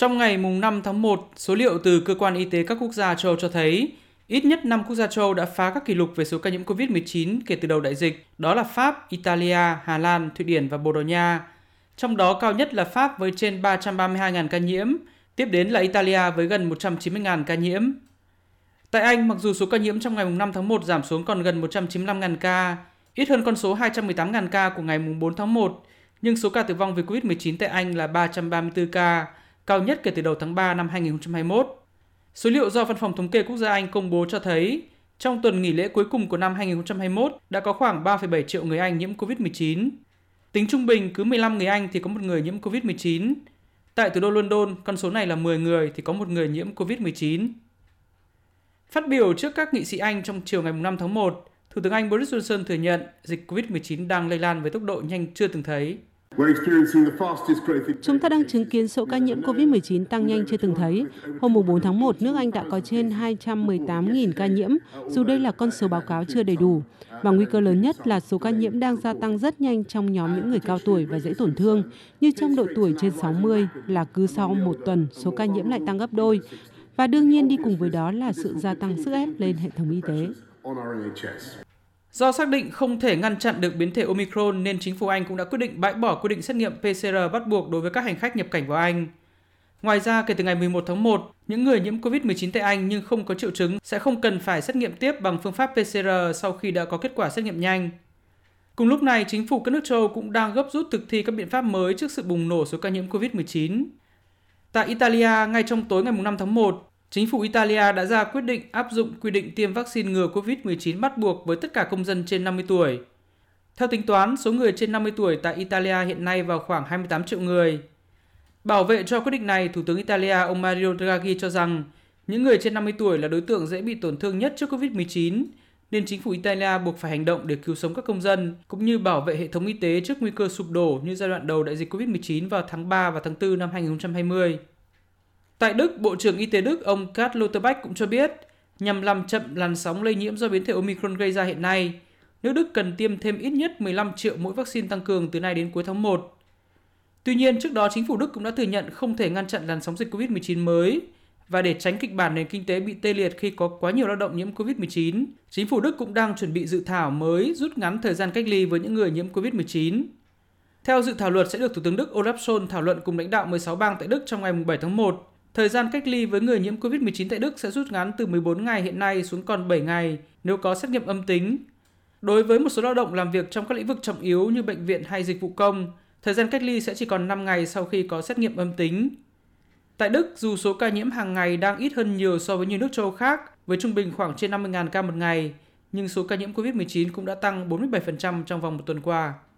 Trong ngày mùng 5 tháng 1, số liệu từ cơ quan y tế các quốc gia châu cho thấy ít nhất 5 quốc gia châu đã phá các kỷ lục về số ca nhiễm COVID-19 kể từ đầu đại dịch, đó là Pháp, Italia, Hà Lan, Thụy Điển và Bồ Đào Nha. Trong đó cao nhất là Pháp với trên 332.000 ca nhiễm, tiếp đến là Italia với gần 190.000 ca nhiễm. Tại Anh, mặc dù số ca nhiễm trong ngày 5 tháng 1 giảm xuống còn gần 195.000 ca, ít hơn con số 218.000 ca của ngày 4 tháng 1, nhưng số ca tử vong vì COVID-19 tại Anh là 334 ca, cao nhất kể từ đầu tháng 3 năm 2021. Số liệu do Văn phòng Thống kê Quốc gia Anh công bố cho thấy, trong tuần nghỉ lễ cuối cùng của năm 2021 đã có khoảng 3,7 triệu người Anh nhiễm COVID-19. Tính trung bình cứ 15 người Anh thì có một người nhiễm COVID-19. Tại thủ đô London, con số này là 10 người thì có một người nhiễm COVID-19. Phát biểu trước các nghị sĩ Anh trong chiều ngày 5 tháng 1, Thủ tướng Anh Boris Johnson thừa nhận dịch COVID-19 đang lây lan với tốc độ nhanh chưa từng thấy. Chúng ta đang chứng kiến số ca nhiễm COVID-19 tăng nhanh chưa từng thấy. Hôm 4 tháng 1, nước Anh đã có trên 218.000 ca nhiễm, dù đây là con số báo cáo chưa đầy đủ. Và nguy cơ lớn nhất là số ca nhiễm đang gia tăng rất nhanh trong nhóm những người cao tuổi và dễ tổn thương, như trong độ tuổi trên 60 là cứ sau một tuần số ca nhiễm lại tăng gấp đôi. Và đương nhiên đi cùng với đó là sự gia tăng sức ép lên hệ thống y tế. Do xác định không thể ngăn chặn được biến thể Omicron nên chính phủ Anh cũng đã quyết định bãi bỏ quy định xét nghiệm PCR bắt buộc đối với các hành khách nhập cảnh vào Anh. Ngoài ra, kể từ ngày 11 tháng 1, những người nhiễm COVID-19 tại Anh nhưng không có triệu chứng sẽ không cần phải xét nghiệm tiếp bằng phương pháp PCR sau khi đã có kết quả xét nghiệm nhanh. Cùng lúc này, chính phủ các nước châu cũng đang gấp rút thực thi các biện pháp mới trước sự bùng nổ số ca nhiễm COVID-19. Tại Italia, ngay trong tối ngày 5 tháng 1, Chính phủ Italia đã ra quyết định áp dụng quy định tiêm vaccine ngừa COVID-19 bắt buộc với tất cả công dân trên 50 tuổi. Theo tính toán, số người trên 50 tuổi tại Italia hiện nay vào khoảng 28 triệu người. Bảo vệ cho quyết định này, Thủ tướng Italia ông Mario Draghi cho rằng những người trên 50 tuổi là đối tượng dễ bị tổn thương nhất trước COVID-19, nên chính phủ Italia buộc phải hành động để cứu sống các công dân, cũng như bảo vệ hệ thống y tế trước nguy cơ sụp đổ như giai đoạn đầu đại dịch COVID-19 vào tháng 3 và tháng 4 năm 2020. Tại Đức, Bộ trưởng Y tế Đức ông Karl Lauterbach cũng cho biết, nhằm làm chậm làn sóng lây nhiễm do biến thể Omicron gây ra hiện nay, nước Đức cần tiêm thêm ít nhất 15 triệu mũi vaccine tăng cường từ nay đến cuối tháng 1. Tuy nhiên, trước đó chính phủ Đức cũng đã thừa nhận không thể ngăn chặn làn sóng dịch COVID-19 mới và để tránh kịch bản nền kinh tế bị tê liệt khi có quá nhiều lao động nhiễm COVID-19, chính phủ Đức cũng đang chuẩn bị dự thảo mới rút ngắn thời gian cách ly với những người nhiễm COVID-19. Theo dự thảo luật sẽ được Thủ tướng Đức Olaf Scholz thảo luận cùng lãnh đạo 16 bang tại Đức trong ngày 7 tháng 1 Thời gian cách ly với người nhiễm COVID-19 tại Đức sẽ rút ngắn từ 14 ngày hiện nay xuống còn 7 ngày nếu có xét nghiệm âm tính. Đối với một số lao động làm việc trong các lĩnh vực trọng yếu như bệnh viện hay dịch vụ công, thời gian cách ly sẽ chỉ còn 5 ngày sau khi có xét nghiệm âm tính. Tại Đức, dù số ca nhiễm hàng ngày đang ít hơn nhiều so với nhiều nước châu khác, với trung bình khoảng trên 50.000 ca một ngày, nhưng số ca nhiễm COVID-19 cũng đã tăng 47% trong vòng một tuần qua.